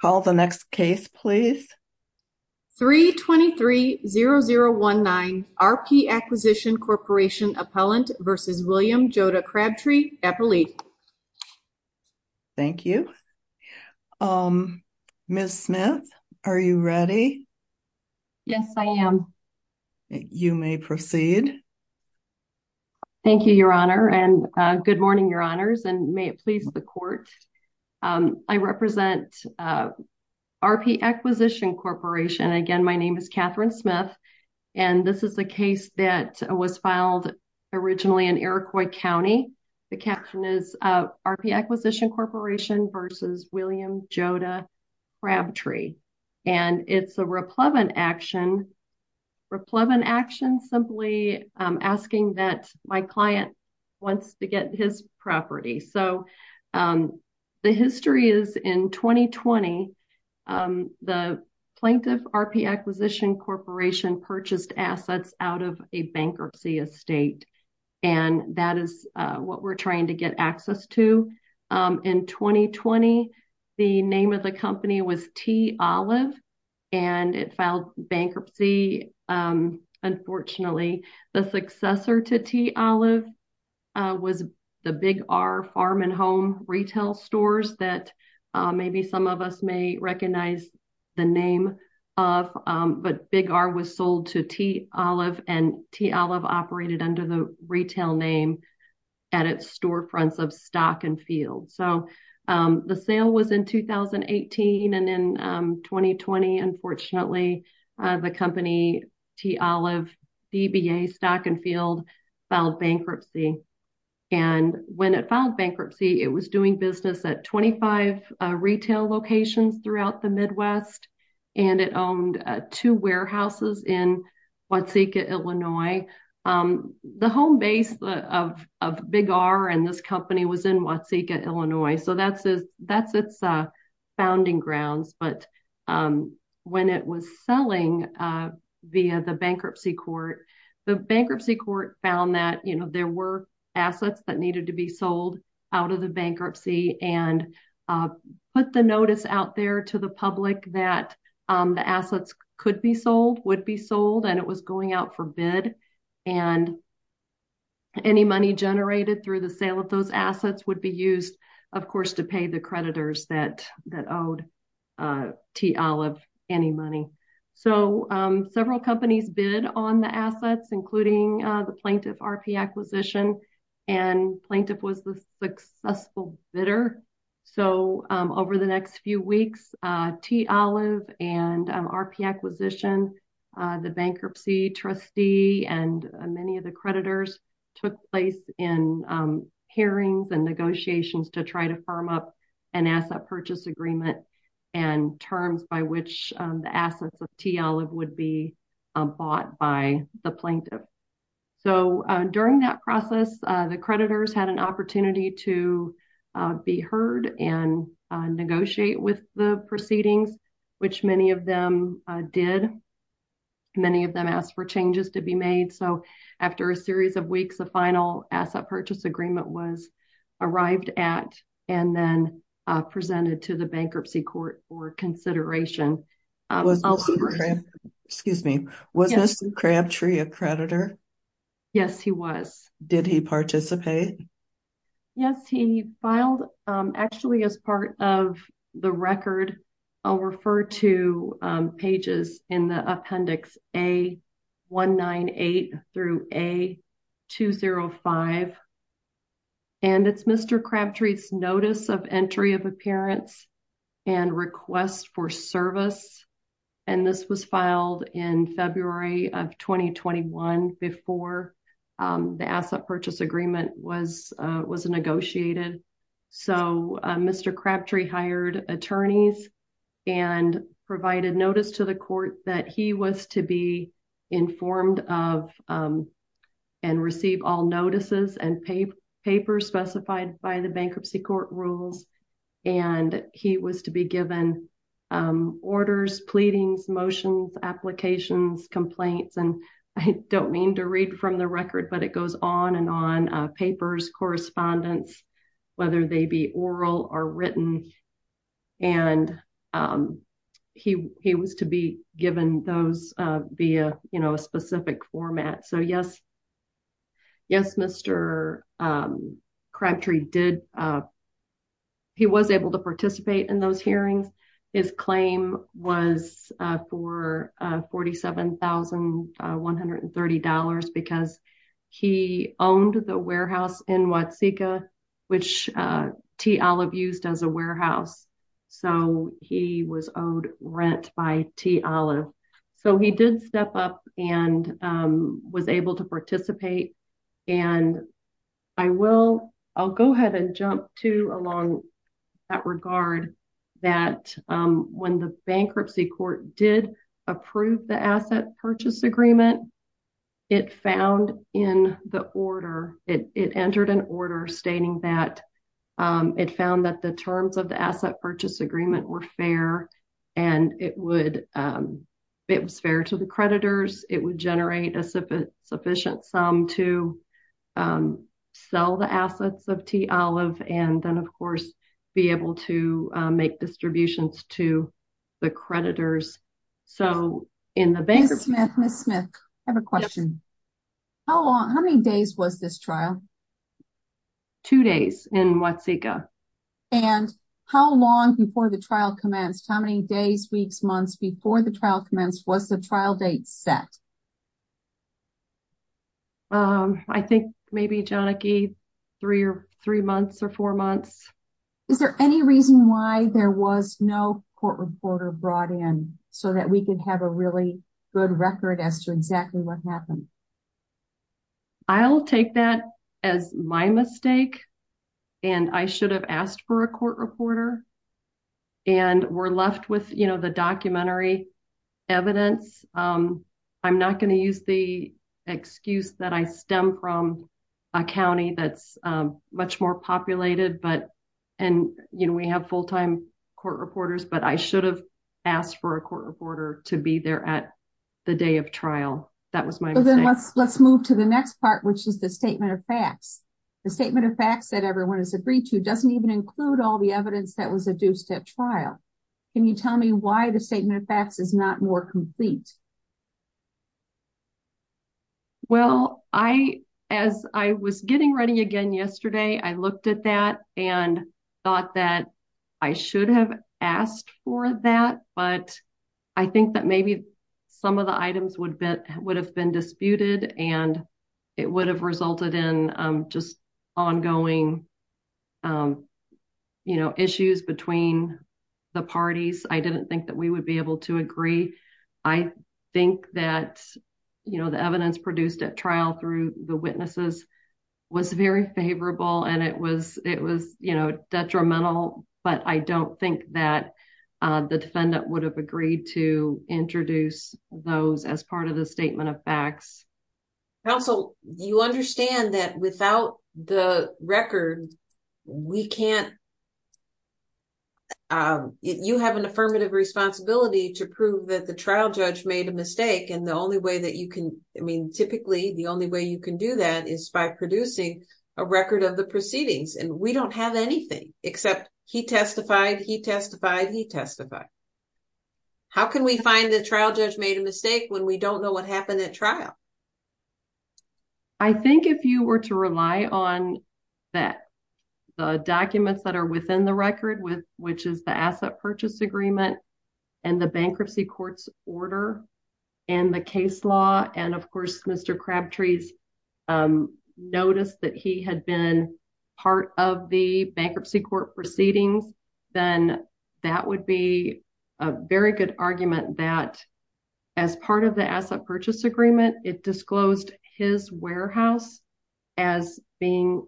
Call the next case, please. 323-0019 RP Acquisition Corporation Appellant v. William Joda Crabtree, Appellee. Thank you. Um, Ms. Smith, are you ready? Yes, I am. You may proceed. Thank you, Your Honor, and uh, good morning, Your Honors, and may it please the Court. Um, I represent uh, RP Acquisition Corporation. Again, my name is Catherine Smith, and this is a case that was filed originally in Iroquois County. The caption is uh, RP Acquisition Corporation versus William Joda Crabtree, and it's a replevin action. Replevin action simply um, asking that my client wants to get his property. So, um, the history is in 2020, um, the plaintiff, RP Acquisition Corporation, purchased assets out of a bankruptcy estate, and that is uh, what we're trying to get access to. Um, in 2020, the name of the company was T. Olive, and it filed bankruptcy. Um, unfortunately, the successor to T. Olive uh, was the Big R Farm and Home retail stores that uh, maybe some of us may recognize the name of, um, but Big R was sold to T. Olive, and T. Olive operated under the retail name at its storefronts of Stock and Field. So, um, the sale was in 2018, and in um, 2020, unfortunately, uh, the company T. Olive, DBA Stock and Field, filed bankruptcy. And when it filed bankruptcy, it was doing business at 25 uh, retail locations throughout the Midwest, and it owned uh, two warehouses in Watseka, Illinois. Um, the home base uh, of Big R and this company was in Watseka, Illinois, so that's its founding grounds. But um, when it was selling via the bankruptcy court, the bankruptcy court found that you know there were assets that needed to be sold out of the bankruptcy and uh, put the notice out there to the public that um, the assets could be sold, would be sold, and it was going out for bid. And any money generated through the sale of those assets would be used, of course, to pay the creditors that owed uh, T. Olive any money. So, um, several companies bid on the assets, including uh, the plaintiff, RP Acquisition, and plaintiff was the successful bidder. So, um, over the next few weeks, uh, T. Olive and um, RP Acquisition, uh, the bankruptcy trustee, and uh, many of the creditors took place in um, hearings and negotiations to try to firm up an asset purchase agreement and terms by which the assets of T. Olive would be bought by the plaintiff. So, uh, during that process, uh, the creditors had an opportunity to uh, be heard and negotiate with the proceedings, which many of them did. Many of them asked for changes to be made. So, after a series of weeks, a final asset purchase agreement was arrived at and then presented to the bankruptcy court for consideration. Um, excuse me, was Mr. Crabtree a creditor? Yes, he was. Did he participate? Yes, he filed, um, actually, as part of the record, I'll refer to um, pages in the appendix A198 through A205. And it's Mr. Crabtree's notice of entry of appearance and request for service. And this was filed in February of 2021 before Um, the asset purchase agreement was uh, negotiated. So, uh, Mr. Crabtree hired attorneys and provided notice to the court that he was to be informed of um, and receive all notices and papers specified by the bankruptcy court rules. And he was to be given um, orders, pleadings, motions, applications, complaints. And I don't mean to read from the record, but it goes on and on. Uh, papers, correspondence, whether they be oral or written. and um, he was to be given those uh, via a specific format. So yes, yes, Mr. Um, Crabtree did, uh, he was able to participate in those hearings. His claim was uh, for uh, $47,130 uh, because he owned the warehouse in Watseka, which T. Olive used as a warehouse. So he was owed rent by T. Olive. So he did step up and um, was able to participate. And I will, I'll go ahead and jump to along that regard that um, when the bankruptcy court did approve the asset purchase agreement, it found in the order, it entered an order stating that um, it found that the terms of the asset purchase agreement were fair and it would, um, it was fair to the creditors. It would generate a sufficient sum to sell the assets of T. Olive and then of course be able to uh, make distributions to the creditors. So in the bankruptcy- Ms. Smith, Ms. Smith, I have a question. How long, how many days was this trial? Two days in Watseka. And how long before the trial commenced, how many days, weeks, months before the trial commenced was the trial date set? Um, I think maybe, or three months or four months. Is there any reason why there was no court reporter brought in so that we could have a really good record as to exactly what happened? I'll take that as my mistake and I should have asked for a court reporter and we're left with, you know, the documentary evidence. Um, I'm not going to use the excuse that I stem from a county that's um, much more populated, but, and, you know, we have full-time court reporters, but I should have asked for a court reporter to be there at the day of trial. That was my then let's let's move to the next part, which is the statement of facts. The statement of facts that everyone has agreed to doesn't even include all the evidence that was adduced at trial. Can you tell me why the statement of facts is not more complete? Well, I, as I was getting ready again yesterday, I looked at that and thought that I should have asked for that, but I think that maybe some of the items would have been disputed and it would have resulted in um, just ongoing, um, you know, issues between the parties. I didn't think that we would be able to agree. I think that, you know, the evidence produced at trial through the witnesses was very favorable and it was, it was you know, detrimental, but I don't think that uh, the defendant would have agreed to introduce those as part of the statement of facts. Counsel, you understand that without the record, we can't, Um, you have an affirmative responsibility to prove that the trial judge made a mistake and the only way that you can, I mean, typically the only way you can do that is by producing a record of the proceedings and we don't have anything except he testified, he testified, he testified. How can we find the trial judge made a mistake when we don't know what happened at trial? I think if you were to rely on that, the documents that are within the record, which is the asset purchase agreement and the bankruptcy court's order and the case law, and of course, Mr. Crabtree's um, notice that he had been part of the bankruptcy court proceedings, then that would be a very good argument that as part of the asset purchase agreement, it disclosed his warehouse as being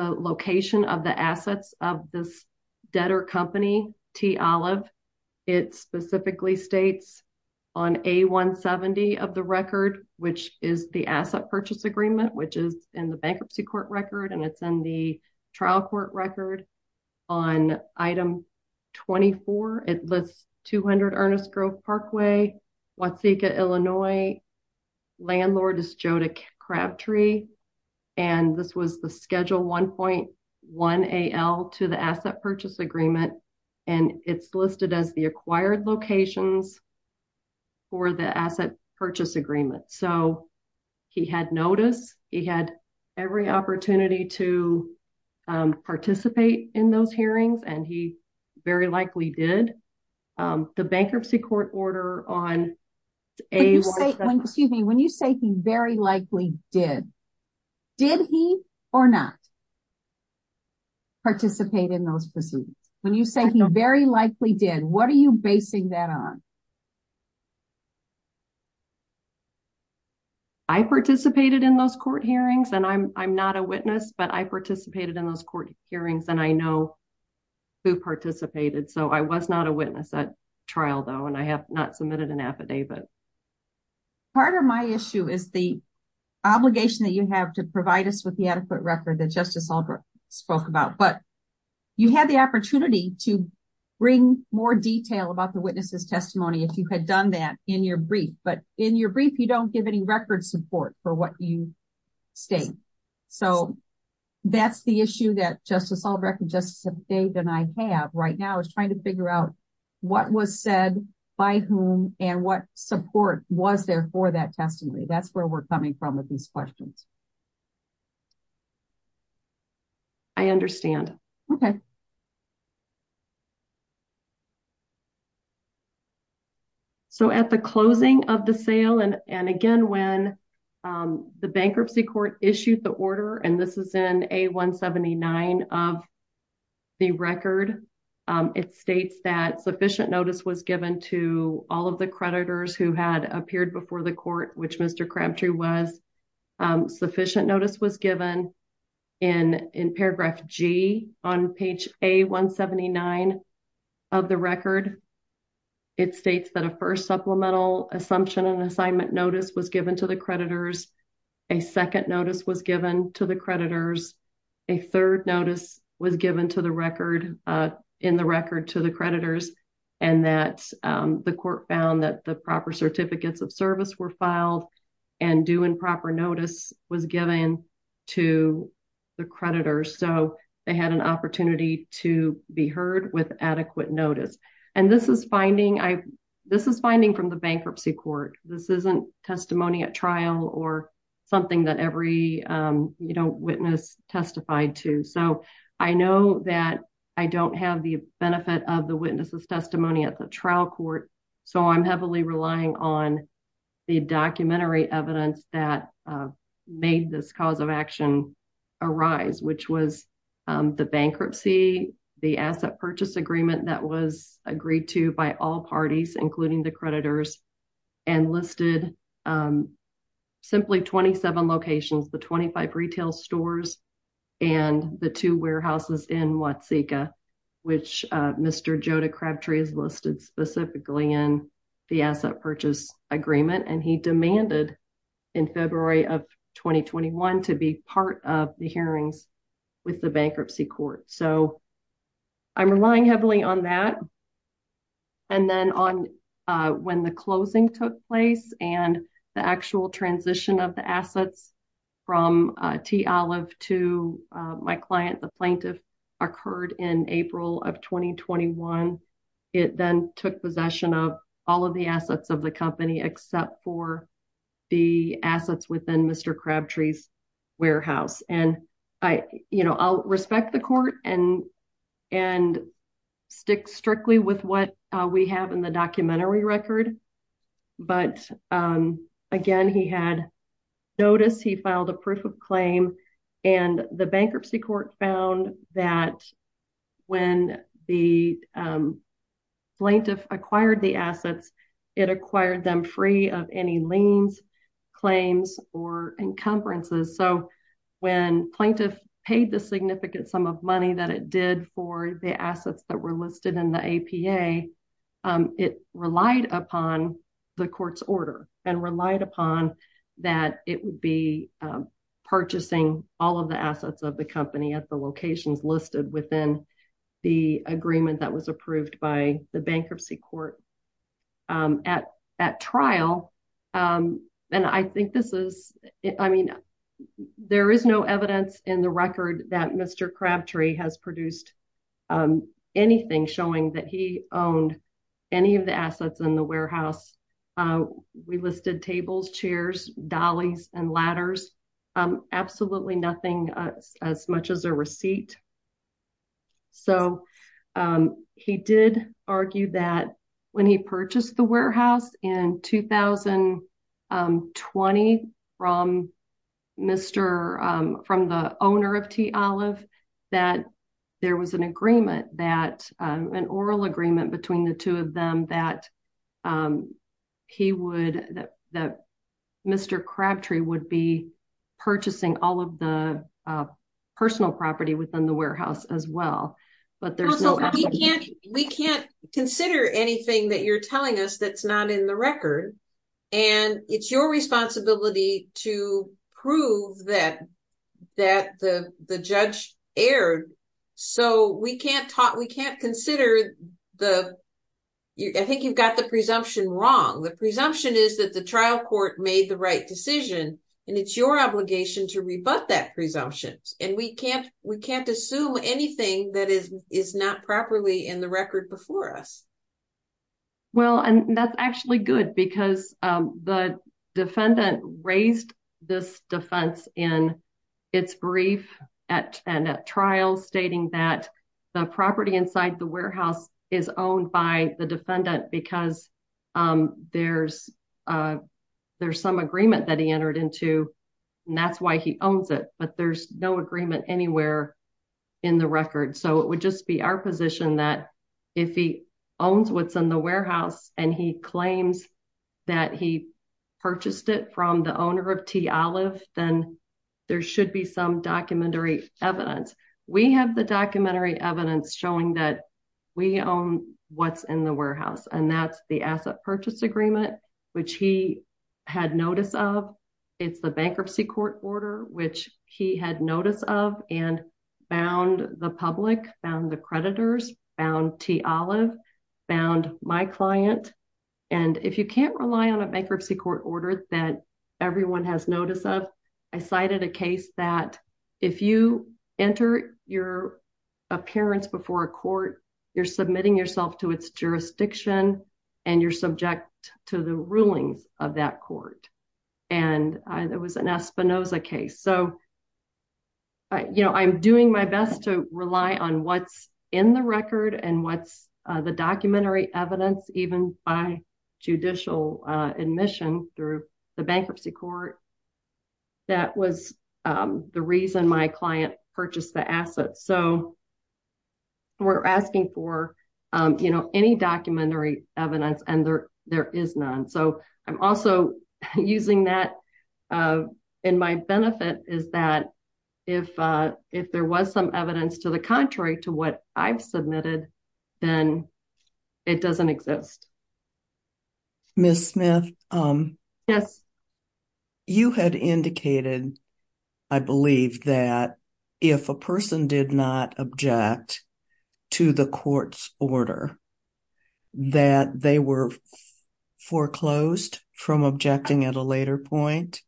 the location of the assets of this debtor company, T. Olive. It specifically states on A170 of the record, which is the asset purchase agreement, which is in the bankruptcy court record and it's in the trial court record. On item 24, it lists 200 Ernest Grove Parkway, Watseka, Illinois. Landlord is Joda Crabtree and this was the schedule 1.1 AL to the asset purchase agreement and it's listed as the acquired locations for the asset purchase agreement. So he had notice, he had every opportunity to um, participate in those hearings, and he very likely did. Um, the bankruptcy court order on a... Excuse me, when you say he very likely did, did he or not participate in those proceedings? When you say he very likely did, what are you basing that on? I participated in those court hearings, and I'm not a witness, but I participated in those court hearings, and I know who participated. So I was not a witness at trial, though, and I have not submitted an affidavit. Part of my issue is the obligation that you have to provide us with the adequate record that Justice Albrecht spoke about, but you had the opportunity to bring more detail about the witness's testimony if you had done that in your brief, but in your brief, you don't give any record support for what you state. So that's the issue that Justice Albrecht and Justice Dave and I have right now is trying to figure out what was said by whom and what support was there for that testimony. That's where we're coming from with these questions. I understand. Okay. So at the closing of the sale, and again, when um, the bankruptcy court issued the order, and this is in A179 of the record, Um, it states that sufficient notice was given to all of the creditors who had appeared before the court, which Mr. Crabtree was. Um, sufficient notice was given in paragraph G on page A179 of the record. It states that a first supplemental assumption and assignment notice was given to the creditors. A second notice was given to the creditors. A third notice was given to the record, uh, in the record to the creditors, and that the court found that the proper certificates of service were filed and due and proper notice was given to the creditors. So they had an opportunity to be heard with adequate notice. And this is finding I this is finding from the bankruptcy court. This isn't testimony at trial or something that every um you know witness testified to. So I know that I don't have the benefit of the witness's testimony at the trial court, so I'm heavily relying on the documentary evidence that uh, made this cause of action arise, which was um, the bankruptcy, the asset purchase agreement that was agreed to by all parties, including the creditors, and listed um, simply 27 locations, the 25 retail stores and the two warehouses in Watseka, which uh, Mr. Joda Crabtree is listed specifically in the asset purchase agreement. And he demanded in February of 2021 to be part of the hearings with the bankruptcy court. So I'm relying heavily on that. And then on uh, when the closing took place and the actual transition of the assets from uh, T. Olive to uh, my client, the plaintiff, occurred in April of 2021. It then took possession of all of the assets of the company except for the assets within Mr. Crabtree's warehouse. And I, you know, I'll respect the court and and stick strictly with what uh, we have in the documentary record. But um, again, he had notice, he filed a proof of claim, and the bankruptcy court found that when the um, plaintiff acquired the assets, it acquired them free of any liens, claims, or encumbrances. So when plaintiff paid the significant sum of money that it did for the assets that were listed in the APA, um, it relied upon the court's order and relied upon that it would be um, purchasing all of the assets of the company at the locations listed within the agreement that was approved by the bankruptcy court. Um, at trial, um, and I think this is, I mean, there is no evidence in the record that Mr. Crabtree has produced anything showing that he owned any of the assets in the warehouse. Uh, we listed tables, chairs, dollies, and ladders. Um, absolutely nothing uh, as much as a receipt. So um, he did argue that when he purchased the warehouse in 2020 um, from Mr. Um from the owner of T. Olive, that there was an agreement that an oral agreement between the two of them that Mr. Crabtree would be purchasing all of the uh, personal property within the warehouse as well. But there's no we can't we can't consider anything that you're telling us that's not in the record. And it's your responsibility to prove that that the the judge erred. So we can't talk we can't consider the, I think you've got the presumption wrong. The presumption is that the trial court made the right decision, and it's your obligation to rebut that presumption. And we can't we can't assume anything that is is not properly in the record before us. Well, and that's actually good because um, the defendant raised this defense in its brief at and at trial stating that the property inside the warehouse is owned by the defendant because um, uh, there's some agreement that he entered into, and that's why he owns it. But there's no agreement anywhere in the record. So it would just be our position that if he owns what's in the warehouse and he claims that he purchased it from the owner of T. Olive, then there should be some documentary evidence. We have the documentary evidence showing that we own what's in the warehouse, and that's the asset purchase agreement, which he had notice of. It's the bankruptcy court order, which he had notice of and found the public, found the creditors, found T. Olive, found my client. And if you can't rely on a bankruptcy court order that everyone has notice of, I cited a case that if you enter your appearance before a court, you're submitting yourself to its jurisdiction and you're subject to the rulings of that court. And it was an Espinosa case. So, you know, I'm doing my best to rely on what's in the record and what's uh, the documentary evidence, even by judicial uh, admission through the bankruptcy court. That was um, the reason my client purchased the assets. So we're asking for, um, you know, any documentary evidence, and there is none. So I'm also using that uh, in my benefit is that uh, if there was some evidence to the contrary to what I've submitted, then it doesn't exist. Ms. Smith? Um, yes. You had indicated, I believe, that if a person did not object to the court's order, that they were foreclosed from objecting at a later point.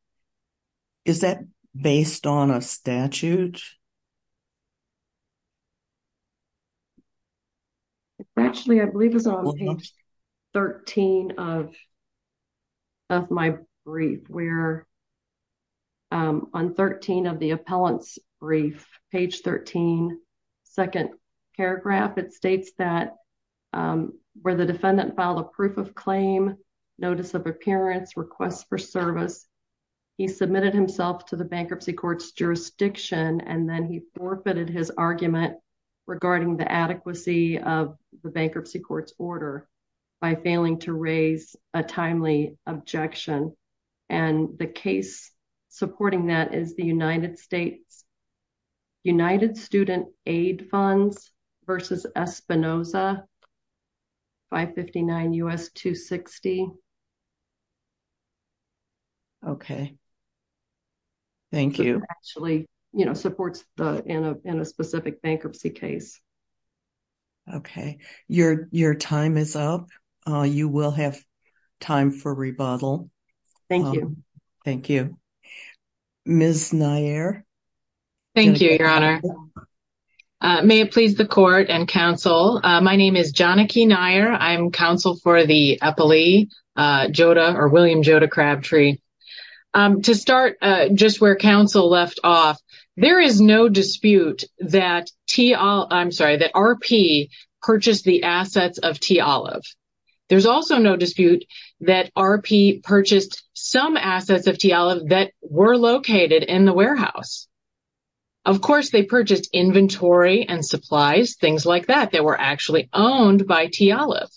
Is that based on a statute? Actually, I believe it's on page 13 of my brief, where um, on 13 of the appellant's brief, page 13, second paragraph, it states that um, where the defendant filed a proof of claim, notice of appearance, request for service, he submitted himself to the bankruptcy court's jurisdiction, and then he forfeited his argument regarding the adequacy of the bankruptcy court's order by failing to raise a timely objection. And the case supporting that is the United States United Student Aid Funds versus Espinosa, 559 U.S. 260. Okay. Thank you. Actually, you know, supports the in a specific bankruptcy case. Okay. Your your time is up. Uh, you will have time for rebuttal. Thank you. Um, thank you. Ms. Nair? Thank you, Your Honor. Uh, may it please the court and counsel. Uh, my name is Janaki Nair. I'm counsel for the Appellee uh, Joda or William Joda Crabtree. Um, to start just where counsel left off, there is no dispute that T Olive, I'm sorry, that RP purchased the assets of T. Olive. There's also no dispute that RP purchased some assets of T. Olive that were located in the warehouse. Of course, they purchased inventory and supplies, things like that, that were actually owned by T. Olive.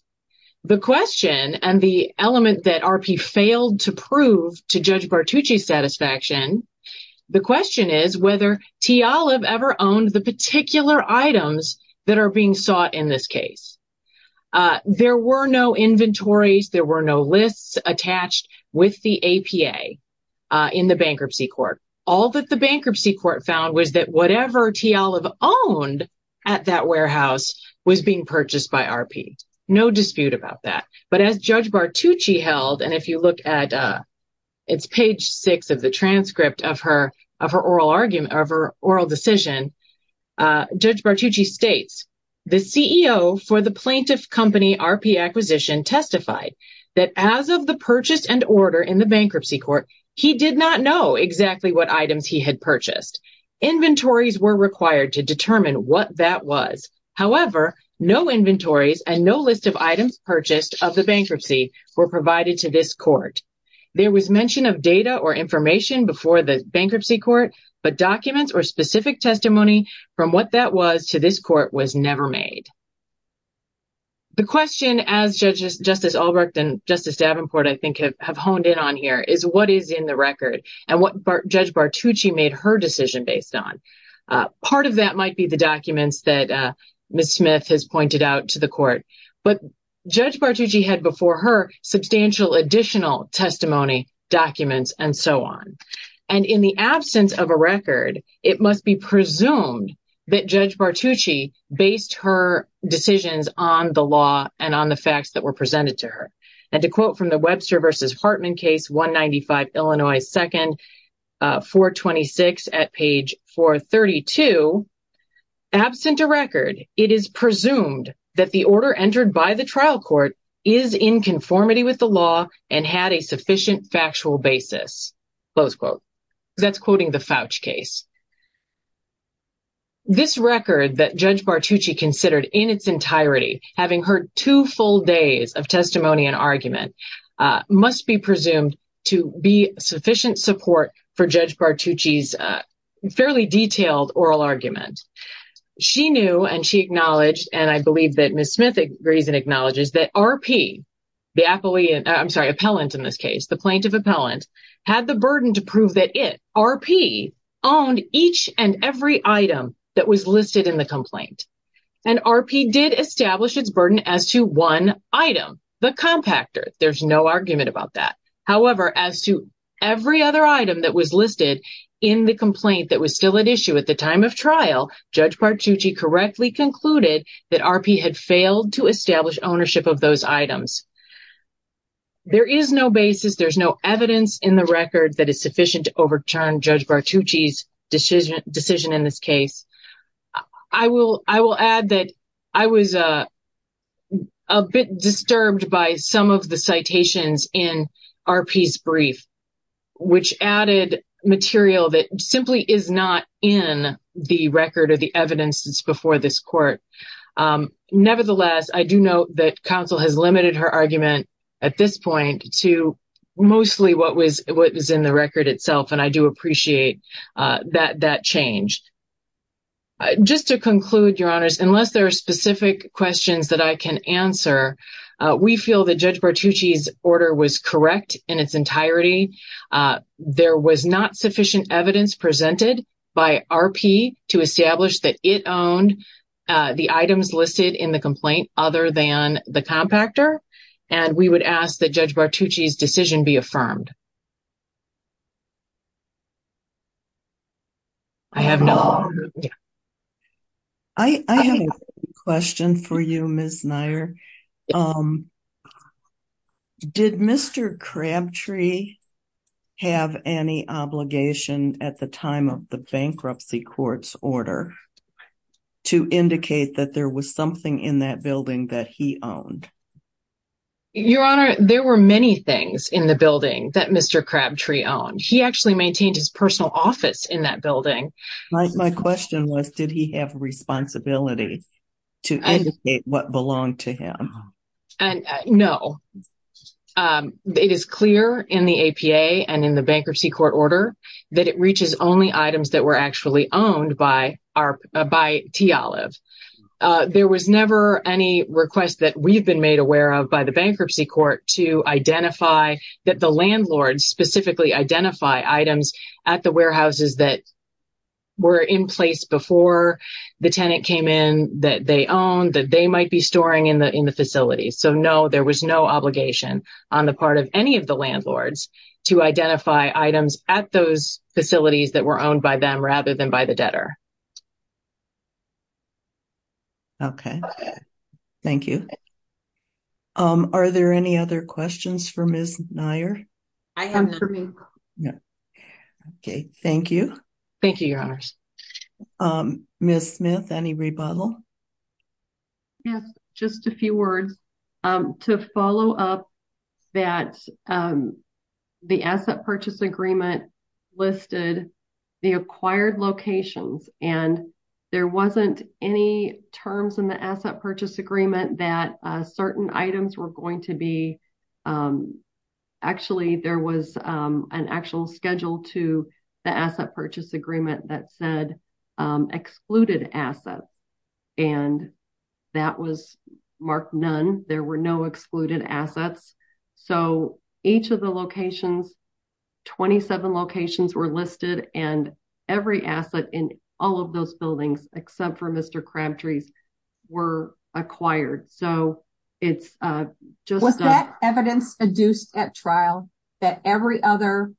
The question and the element that RP failed to prove to Judge Bartucci's satisfaction, the question is whether T. Olive ever owned the particular items that are being sought in this case. Uh, there were no inventories, there were no lists attached with the APA uh, in the bankruptcy court. All that the bankruptcy court found was that whatever T. Olive owned at that warehouse was being purchased by RP. No dispute about that. But as Judge Bartucci held, and if you look at uh, it's page six of the transcript of her of her oral argument, of her oral decision, uh, Judge Bartucci states, the CEO for the plaintiff company RP acquisition testified that as of the purchase and order in the bankruptcy court, he did not know exactly what items he had purchased. Inventories were required to determine what that was. However, no inventories and no list of items purchased of the bankruptcy were provided to this court. There was mention of data or information before the bankruptcy court, but documents or specific testimony from what that was to this court was never made. The question as Justice Albrecht and Justice Davenport, I think, have honed in on here is what is in the record and what Judge Bartucci made her decision based on. Uh, part of that might be the documents that uh, Ms. Smith has pointed out to the court, but Judge Bartucci had before her substantial additional testimony, documents, and so on. And in the absence of a record, it must be presumed that Judge Bartucci based her decisions on the law and on the facts that were presented to her. And to quote from the Webster versus Hartman case, 195 Illinois 2nd, uh, 426 at page 432, absent a record, it is presumed that the order entered by the trial court is in conformity with the law and had a sufficient factual basis. Close quote. That's quoting the Foutch case. This record that Judge Bartucci considered in its entirety, having heard two full days of testimony and argument, must be presumed to be sufficient support for Judge Bartucci's fairly detailed oral argument. She knew and she acknowledged, and I believe that Ms. Smith agrees and acknowledges, that RP, the uh I'm sorry, appellant in this case, the plaintiff appellant, had the burden to prove that it, RP, owned each and every item that was listed in the complaint. And RP did establish its burden as to one item, the compactor. There's no argument about that. However, as to every other item that was listed in the complaint that was still at issue at the time of trial, Judge Bartucci correctly concluded that RP had failed to establish ownership of those items. There is no basis, there's no evidence in the record that is sufficient to overturn Judge Bartucci's decision in this case. I will I will add that I was uh, a bit disturbed by some of the citations in RP's brief, which added material that simply is not in the record or the evidence that's before this court. Um, nevertheless, I do note that counsel has limited her argument at this point to mostly what was in the record itself, and I do appreciate uh, that change. Uh, just to conclude, Your Honors, unless there are specific questions that I can answer, uh, we feel that Judge Bartucci's order was correct in its entirety. Uh, there was not sufficient evidence presented by RP to establish that it owned the items listed in the complaint other than the compactor, and we would ask that Judge Bartucci's decision be affirmed. I have no... Oh. I have a question for you, Ms. Nair. Um, did Mr. Crabtree have any obligation at the time of the bankruptcy court's order to indicate that there was something in that building that he owned? Your Honor, there were many things in the building that Mr. Crabtree owned. He actually maintained his personal office in that building. My question was, did he have responsibility to indicate what belonged to him? And uh, no. Um, it is clear in the APA and in the bankruptcy court order that it reaches only items that were actually owned by uh, T. Olive. Uh, there was never any request that we've been made aware of by the bankruptcy court to identify that the landlords specifically identify items at the warehouses that were in place before the tenant came in that they owned, that they might be storing in the in the facility. So no, there was no obligation on the part of any of the landlords to identify items at those facilities that were owned by them rather than by the debtor. Okay. Thank you. Um, are there any other questions for Ms. Nair? I have none. Okay. Thank you. Thank you, Your Honors. Um, Ms. Smith, any rebuttal? Yes, just a few words. Um, to follow up that the asset purchase agreement listed the acquired locations and there wasn't any terms in the asset purchase agreement that uh, certain items were going to be, um, actually there was um, an actual schedule to the asset purchase agreement that said um, excluded assets and that was marked none. There were no excluded assets. So each of the locations, 27 locations were listed and every asset in all of those buildings except for Mr. Crabtree's were acquired. So it's uh, just- Was uh, that evidence adduced at trial that every other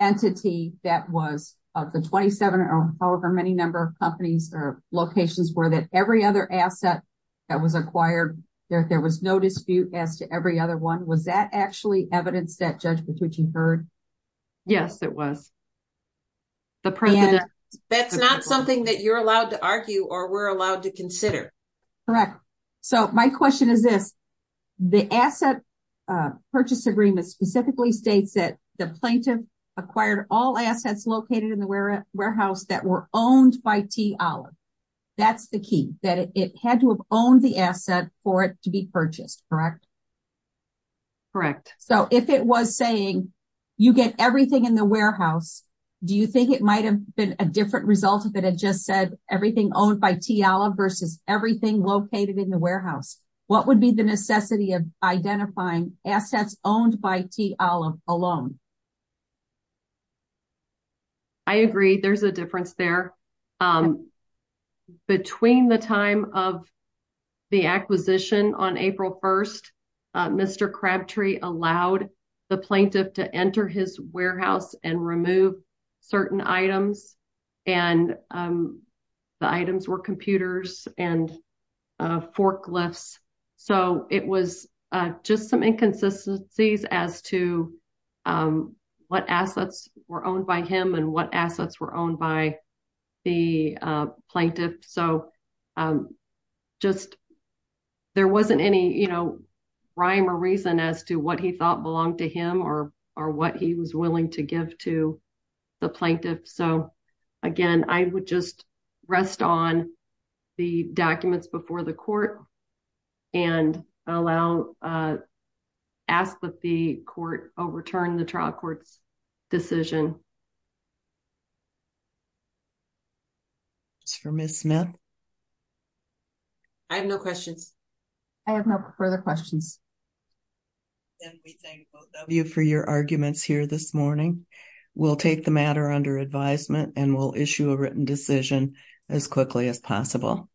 entity that was of the 27 or however many number of companies or locations were that every other asset that was acquired, there was no dispute as to every other one? Was that actually evidence that Judge Bartucci heard? Yes, it was. The president- That's not something that you're allowed to argue or we're allowed to consider. Correct. So my question is this, the asset uh, purchase agreement specifically states that the plaintiff acquired all assets located in the warehouse that were owned by T. Olive. That's the key, that it had to have owned the asset for it to be purchased, correct? Correct. So if it was saying you get everything in the warehouse, do you think it might have been a different result if it had just said everything owned by T. Olive versus everything located in the warehouse? What would be the necessity of identifying assets owned by T. Olive alone? I agree. There's a difference there. Um, between the time of the acquisition on April 1st, uh, Mr. Crabtree allowed the plaintiff to enter his warehouse and remove certain items. And um, the items were computers and uh, forklifts. So it was uh, just some inconsistencies as to um, what assets were owned by him and what assets were owned by the uh, plaintiff. So um, just there wasn't any you know, rhyme or reason as to what he thought belonged to him or or what he was willing to give to the plaintiff. So again, I would just rest on the documents before the court and allow, uh, ask that the court overturn the trial court's decision. It's for Ms. Smith. I have no questions. I have no further questions. Then we thank both of you for your arguments here this morning. We'll take the matter under advisement and we'll issue a written decision as quickly as possible.